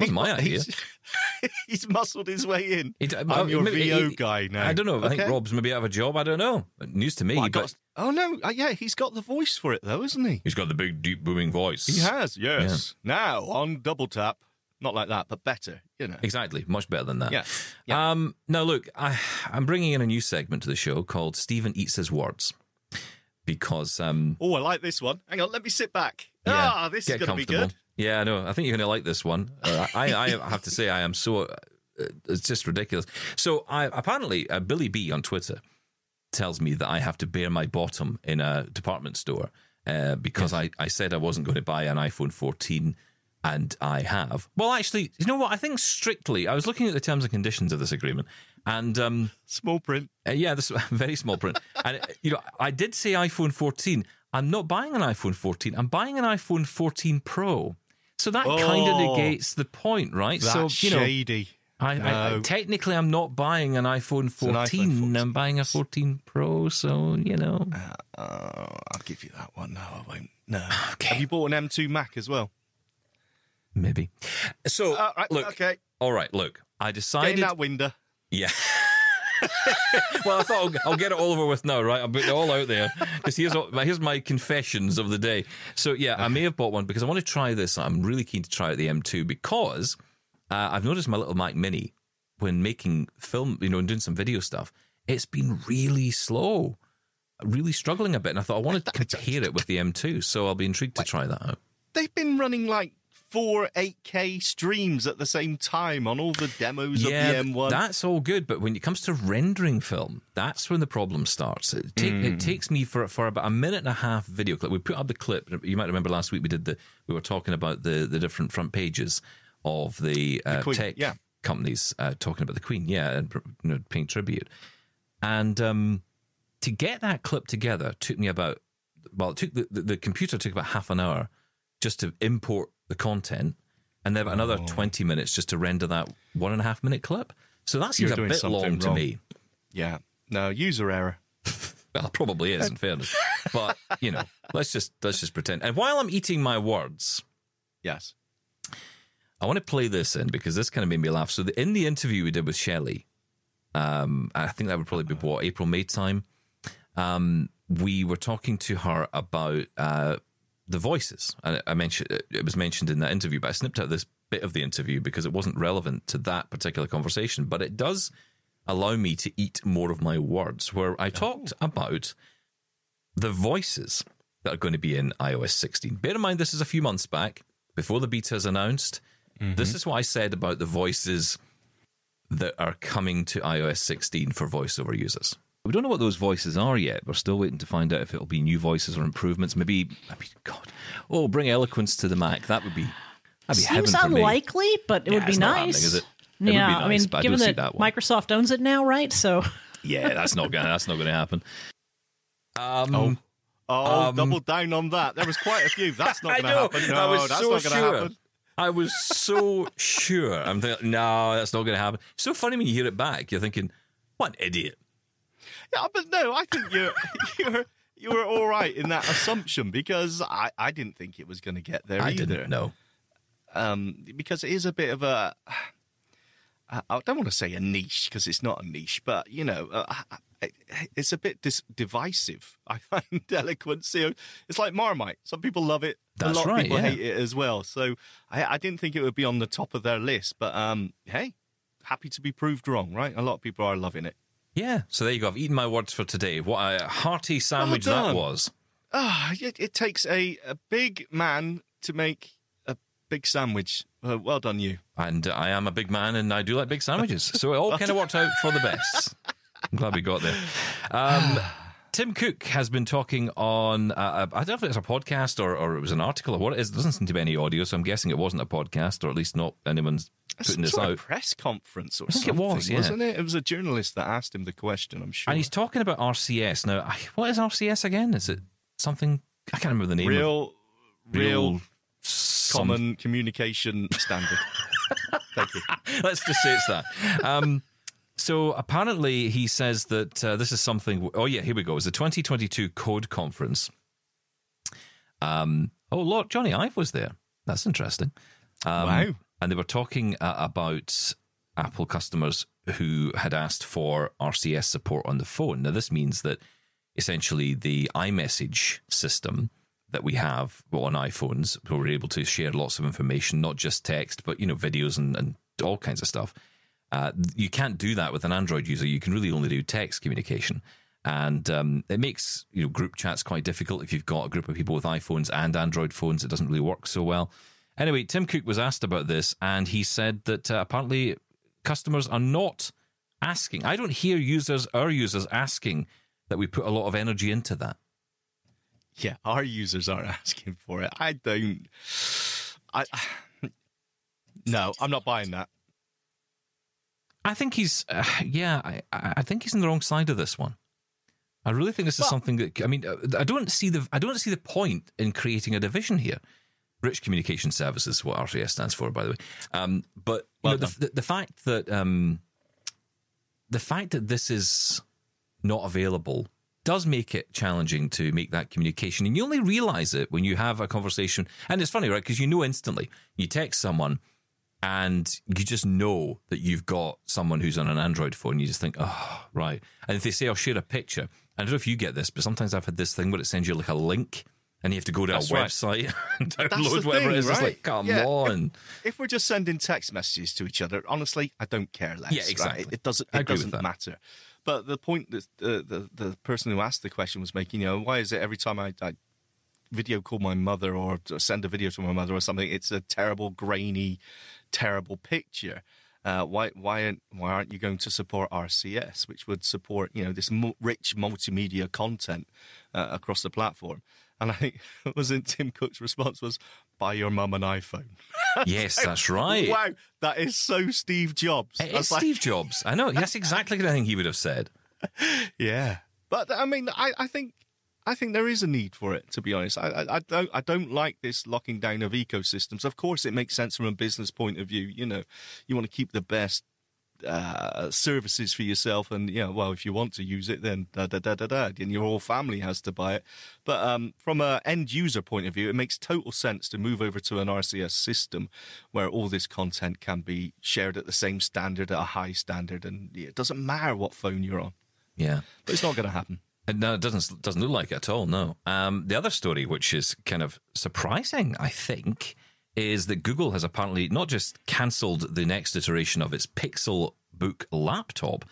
Wasn't my idea.
He's, he's muscled his way in.
He-
I'm your
maybe-
VO
he-
guy now.
I don't know. I think Rob's maybe out of a job. I don't know. News to me.
Well,
but
got- oh no! Uh, yeah, he's got the voice for it though, isn't he?
he's got the big, deep, booming voice.
He has. Yes. Now on double tap, not like that, but better. You know.
Exactly, much better than that.
Yeah, yeah.
Um, now, look, I, I'm bringing in a new segment to the show called Steven Eats His Words because, um,
Oh, I like this one. Hang on, let me sit back.
yeah,
ah, this is going to be good.
Yeah, I know. I think you're going to like this one. Uh, I, I have to say, I am so. Uh, it's just ridiculous. So, I apparently uh, Billy B on Twitter tells me that I have to bare my bottom in a department store uh, because I, I said I wasn't going to buy an iPhone 14 and I have. Well, actually, you know what? I think strictly, I was looking at the terms and conditions of this agreement and um,
Small print.
uh, yeah, this very small print. and uh, you know, I did say iPhone 14. I'm not buying an iPhone 14. I'm buying an iPhone 14 Pro. So that kind of
Oh.
negates the point, right? So you know,
shady.
I, I, I technically I'm not buying an iPhone 14.
an iPhone 14.
I'm buying a 14 Pro. So you know,
Uh, give you that one. No, I won't. No. Okay. Have you bought an M2 Mac as well?
Maybe. So
Uh, right,
look.
okay.
All right. Look, I
Get in
decided.
that window.
Yeah. well, I thought I'll, I'll get it all over with now, right? I'll put it all out there because here's all, here's my confessions of the day. So yeah, I may have bought one because I want to try this. I'm really keen to try out the M2 because uh, I've noticed my little Mac Mini when making film, you know, and doing some video stuff, it's been really slow, really struggling a bit. And I thought I wanted to compare it with the M2, so I'll be intrigued to try that out.
They've been running like four 8K streams at the same time on all the demos
yeah,
of the M1.
that's all good, but when it comes to rendering film, that's when the problem starts. It, take,
Hmm.
it takes me for for about a minute and a half video clip. We put up the clip. You might remember last week we did the we were talking about the the different front pages of the, uh,
Queen,
tech
yeah.
companies uh, talking about the Queen, yeah, and you know, paying tribute. And um, to get that clip together took me about well, it took the, the, the computer took about half an hour just to import the content, and then another
Oh.
twenty minutes just to render that one and a half minute clip. So that seems
You're
a bit long to
wrong.
me.
yeah. No, user error.
Well, probably is, in fairness. But you know, let's just let's just pretend. And while I'm eating my words,
Yes.
I want to play this in because this kind of made me laugh. So the, in the interview we did with Shelly, um, I think that would probably be what April May time. Um, we were talking to her about uh, the voices, and I mentioned it was mentioned in that interview, but I snipped out this bit of the interview because it wasn't relevant to that particular conversation. But it does allow me to eat more of my words, where I talked about the voices that are going to be in iOS 16. Bear in mind, this is a few months back before the beta is announced. Mm-hmm. This is what I said about the voices that are coming to iOS 16 for voiceover users. We don't know what those voices are yet. We're still waiting to find out if it'll be new voices or improvements. Maybe, I mean, God, oh, bring eloquence to the Mac. That would be, that'd be heaven
Seems
for me.
unlikely, but it
Yeah,
would be
it's
nice.
happening, is it? It would be
yeah, I mean,
but I
given that,
that.
Microsoft owns it now, right? So
Yeah, that's not gonna. That's not gonna happen. Um,
Oh,
Um,
double down on that. There was quite a few. That's not going to happen. No,
I was
that's
so
not going to
sure.
happen.
I was so sure. I'm thinking, no, that's not going to happen. It's so funny when you hear it back. You're thinking, what an idiot.
Yeah, but no, I think you're you're you were all right in that assumption because I, I didn't think it was going to get there
I
either.
didn't know.
Um, because it is a bit of a. I don't want to say a niche because it's not a niche, but you know, uh, it's a bit dis- divisive. I find eloquence. You it's like Marmite. Some people love it.
That's
a lot
right,
of people
yeah.
hate it as well. So I, I didn't think it would be on the top of their list. But um, hey, happy to be proved wrong, right? A lot of people are loving it.
Yeah. So there you go. I've eaten my words for today. What a hearty sandwich that was.
Ah, it, it takes a, a big man to make a big sandwich. Uh, well done, you.
And I am a big man and I do like big sandwiches. So it all kind of worked out for the best. I'm glad we got there. Um, Tim Cook has been talking on, uh, I don't know if it's a podcast or, or it was an article or what it is. There doesn't seem to be any audio, so I'm guessing it wasn't a podcast or at least not anyone's putting this out.
press conference or
I think it
something,
was, yeah.
wasn't it? It was a journalist that asked him the question. I'm sure.
And he's talking about RCS. Now, I- what is RCS again? Is it something? I can't remember the name. of
real, real,
some-
common communication standard. Thank you.
Let's just say it's that. Um, so apparently, he says that uh, this is something. Oh yeah, here we go. It's the 2022 Code Conference. Um, oh, look, Jony Ive was there. That's interesting. Um,
Wow.
And they were talking uh, about Apple customers who had asked for RCS support on the phone. Now, this means that essentially the iMessage system that we have on iPhones, where we're able to share lots of information, not just text, but you know, videos and, and all kinds of stuff. Uh, you can't do that with an Android user. You can really only do text communication, and um, it makes you know group chats quite difficult if you've got a group of people with iPhones and Android phones. It doesn't really work so well. Anyway, Tim Cook was asked about this, and he said that uh, apparently customers are not asking. I don't hear users, our users, asking that we put a lot of energy into that.
Yeah, our users aren't asking for it. I don't. I. No, I'm not buying that.
I think he's, uh, yeah, I, I think he's on the wrong side of this one. I really think this is
Well-
something that I mean, uh, I don't see the I don't see the point in creating a division here. Rich Communication Services, what RCS stands for, by the way. Um, but
Well
know, the, the, the fact that um, the fact that this is not available does make it challenging to make that communication. And you only realize it when you have a conversation. And it's funny, right? Because you know instantly. You text someone and you just know that you've got someone who's on an Android phone. You just think, oh, right. And if they say, I'll share a picture, I don't know if you get this, but sometimes I've had this thing where it sends you like a link and you have to go to
That's
a
right.
website and download whatever
thing,
it is. It's like, come
Yeah.
on.
If we're just sending text messages to each other, honestly, I don't care less.
Yeah,
right?
exactly.
It doesn't. It doesn't matter. But the point that uh, the the person who asked the question was making, you know, why is it every time I, I video call my mother or send a video to my mother or something, it's a terrible, grainy, terrible picture. Uh, why why aren't why aren't you going to support RCS, which would support you know this mu rich multimedia content uh, across the platform? And I think wasn't Tim Cook's response was buy your mum an iPhone.
Yes, that's right.
Wow, that is so Steve Jobs.
It
I
is
like,
Steve Jobs. I know. That's exactly the thing he would have said.
Yeah, but I mean, I, I think I think there is a need for it. To be honest, I, I, I don't I don't like this locking down of ecosystems. Of course, it makes sense from a business point of view. You know, you want to keep the best uh, services for yourself, and yeah, well, if you want to use it, then da da da da da, and your whole family has to buy it. But um, from a end user point of view, it makes total sense to move over to an RCS system where all this content can be shared at the same standard, at a high standard, and it doesn't matter what phone you're on.
Yeah.
But it's not going to happen.
And No, it doesn't doesn't look like it at all. No. Um, the other story, which is kind of surprising, I think, is that Google has apparently not just cancelled the next iteration of its Pixel Book laptop,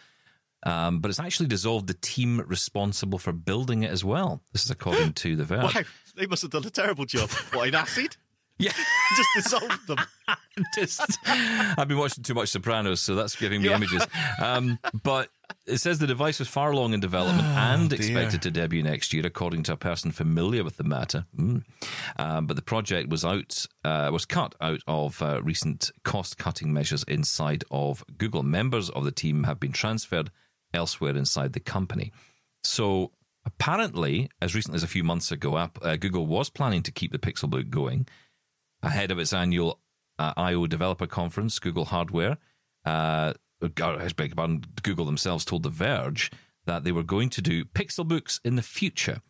um, but it's actually dissolved the team responsible for building it as well. This is according to the Verge.
Wow, they must have done a terrible job. What, in acid?
Yeah.
Just dissolved them.
just I've been watching too much Sopranos, so that's giving me images. Um, but it says the device was far along in development and expected to debut next year, according to a person familiar with the matter. Mm. Um, but the project was out uh, was cut out of uh, recent cost cutting measures inside of Google. Members of the team have been transferred elsewhere inside the company. So apparently, as recently as a few months ago, App, uh, Google was planning to keep the Pixelbook going ahead of its annual uh, I/O developer conference, Google Hardware. Uh, I beg your pardon, Google themselves told The Verge that they were going to do Pixel Books in the future,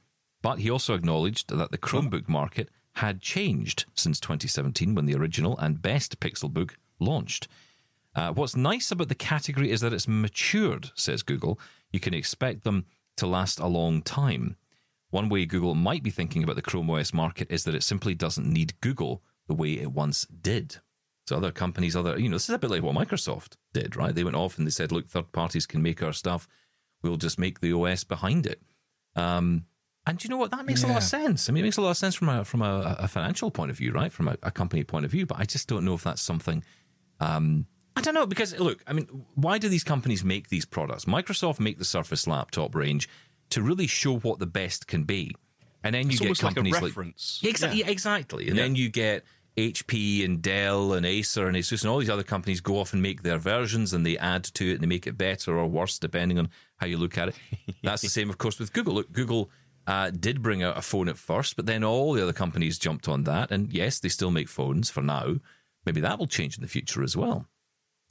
but he also acknowledged that the Chromebook market had changed since 2017 when the original and best Pixel Book launched. Uh, what's nice about the category is that it's matured, says Google. You can expect them to last a long time. One way Google might be thinking about the Chrome OS market is that it simply doesn't need Google the way it once did. So other companies, other you know, this is a bit like what Microsoft did, right? They went off and they said, "Look, third parties can make our stuff. We'll just make the OS behind it." Um, and you know what? That makes a lot of sense. I mean, it makes a lot of sense from a from a, a financial point of view, right? From a, a company point of view. But I just don't know if that's something. Um, I don't know because look, I mean, why do these companies make these products? Microsoft make the Surface laptop range to really show what the best can be, and then you
It's
get
like
companies
reference.
like exactly,
Yeah.
exactly, and
Yeah.
then you get HP and Dell and Acer and Asus and all these other companies go off and make their versions and they add to it and they make it better or worse depending on how you look at it. That's the same, of course, with Google. Look, Google uh, did bring out a phone at first, but then all the other companies jumped on that. And yes, they still make phones for now. Maybe that will change in the future as well.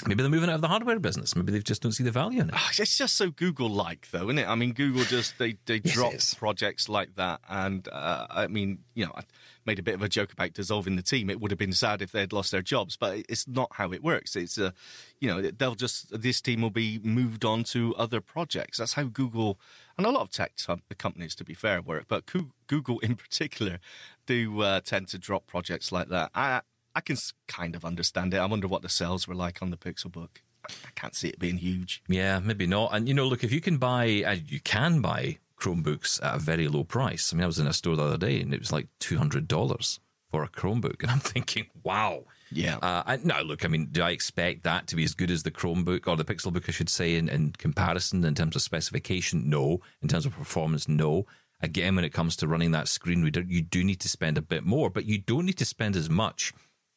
Maybe they're moving out of the hardware business. Maybe they just don't see the value in it.
Ah, It's just so Google-like, though, isn't it? I mean, Google just they they drop projects like that, and uh, I mean, you know, I made a bit of a joke about dissolving the team. It would have been sad if they'd lost their jobs, but it's not how it works. It's a, you know, they'll just this team will be moved on to other projects. That's how Google and a lot of tech companies, to be fair, work. But Google in particular do uh, tend to drop projects like that. I I can kind of understand it. I wonder what the sales were like on the Pixel Book. I can't see it being huge.
Yeah, maybe not. And you know, look, if you can buy, uh, you can buy Chromebooks at a very low price. I mean, I was in a store the other day and it was like two hundred dollars for a Chromebook, and I'm thinking, wow.
Yeah.
Uh, I, look, I mean, do I expect that to be as good as the Chromebook or the Pixel Book? I should say, in, in comparison in terms of specification? No. In terms of performance, no. Again, when it comes to running that screen reader, you do need to spend a bit more, but you don't need to spend as much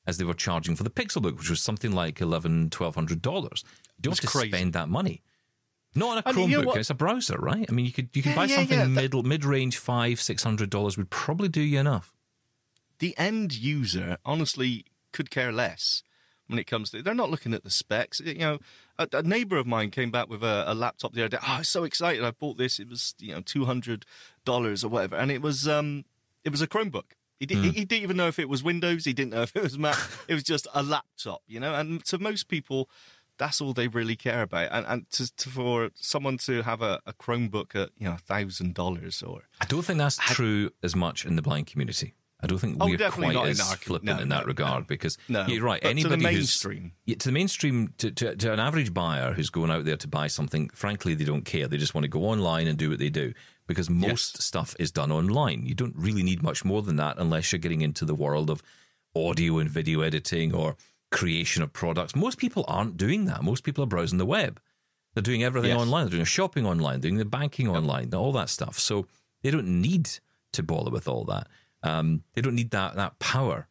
as they were charging for the Pixelbook, which was something like eleven, twelve hundred dollars. You don't
It's
have to
crazy.
spend that money. Not on a
And
Chromebook.
you know
it's a browser, right? I mean, you could you could
Yeah,
buy
yeah,
something
yeah,
middle mid range five six hundred dollars would probably do you enough.
the end user honestly could care less when it comes to. They're not looking at the specs. You know, a, a neighbour of mine came back with a, a, laptop the other day. Oh, I was so excited! I bought this. It was you know two hundred dollars or whatever, and it was um it was a Chromebook. He, did, mm. he, didn't even know if it was Windows. He didn't know if it was Mac. it was just a laptop, you know. And to most people, that's all they really care about. And, and to, to, for someone to have a, a Chromebook at you know thousand dollars or
I don't think that's I, true as much in the blind community. I don't think oh, we're quite as our, flippant no, in that no, regard no, because you're right.
But
Anybody
to the mainstream,
yeah, to the mainstream, to, to, to, an average buyer who's going out there to buy something, frankly, they don't care. They just want to go online and do what they do because most yes. stuff is done online. You don't really need much more than that unless you're getting into the world of audio and video editing or creation of products. Most people aren't doing that. Most people are browsing the web. They're doing everything yes. online. They're doing shopping online, doing the banking yep. online, all that stuff. So they don't need to bother with all that. Um, they don't need that that power.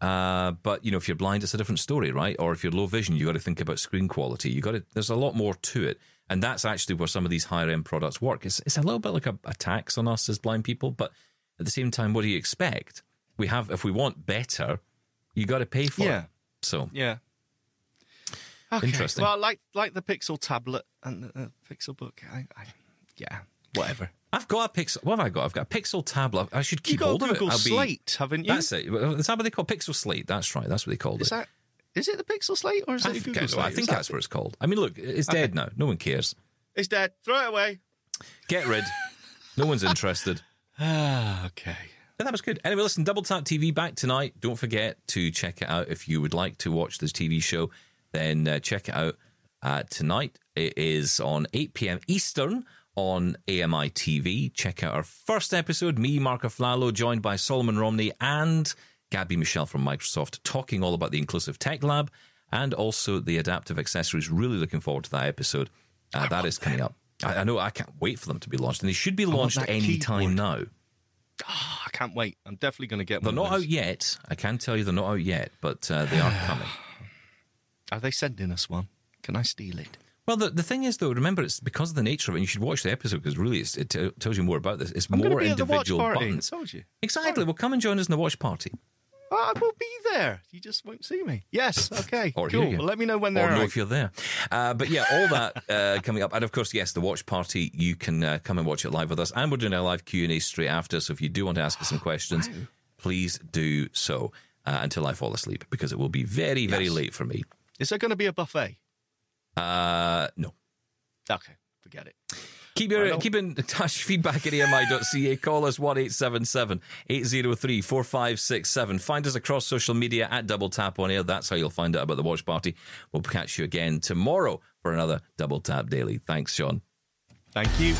Uh, but you know, if you're blind, it's a different story, right? Or if you're low vision, you got to think about screen quality. You got to. There's a lot more to it, and that's actually where some of these higher end products work. It's it's a little bit like a, a tax on us as blind people, but at the same time, what do you expect? We have, if we want better, you got to pay for
yeah.
it. So
yeah, okay. interesting. Well, like like the Pixel tablet and the Pixel book. I, I, yeah, whatever.
I've got a Pixel. What have I got? I've got a Pixel tablet. I should keep hold
of
it.
Google Slate, be, haven't you?
That's it. Is that what they call Pixel Slate? That's right. That's what they called
is
it.
That, is it the Pixel Slate or is I it Google Slate?
I think that's what it's called. I mean, look, it's okay. dead now. No one cares.
It's dead. Throw it away.
Get rid. no one's interested.
Ah, okay.
But that was good. Anyway, listen, Double Tap TV back tonight. Don't forget to check it out if you would like to watch this TV show. Then uh, check it out uh, tonight. It is on 8 p.m. Eastern on AMI TV. Check out our first episode, me, Marc Aflalo, joined by Solomon Romney and Gabby Michelle from Microsoft, talking all about the Inclusive Tech Lab and also the adaptive accessories. Really looking forward to that episode. Uh, that is coming up. I, I, know I can't wait for them to be launched, and they should be launched any time now.
Oh, I can't wait. I'm definitely going to get one.
They're not out yet. I can tell you they're not out yet, but uh, they are coming.
Are they sending us one? Can I steal it?
Well, the, the thing is, though, remember, it's because of the nature of it, and you should watch the episode because really it t- tells you more about this. It's
I'm
more individual
at the watch
party. buttons.
Told you.
Exactly. Well, come and join us in the watch party.
Oh, I will be there. You just won't see me. Yes. Okay.
or
cool. Well, let me know when they're.
Or know if you're there. Uh, but yeah, all that uh, coming up, and of course, yes, the watch party. You can uh, come and watch it live with us, and we're doing a live Q and A straight after. So if you do want to ask us some questions, wow. please do so uh, until I fall asleep, because it will be very, very yes. late for me.
Is there going to be a buffet?
Uh, no.
Okay, forget it.
Keep your keep in touch. Feedback at ami.ca. Call us one 803 4567 Find us across social media at Double Tap on Air. That's how you'll find out about the watch party. We'll catch you again tomorrow for another Double Tap Daily. Thanks, Shaun.
Thank you.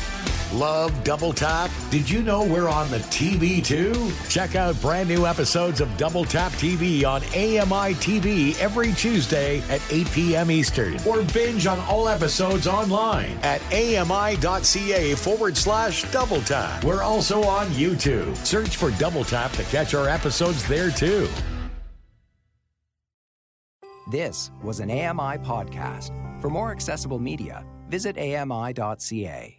Love Double Tap? Did you know we're on the TV too? Check out brand new episodes of Double Tap TV on AMI TV every Tuesday at 8 p.m. Eastern. Or binge on all episodes online at AMI.ca forward slash Double Tap. We're also on YouTube. Search for Double Tap to catch our episodes there too.
This was an AMI podcast. For more accessible media, visit AMI.ca.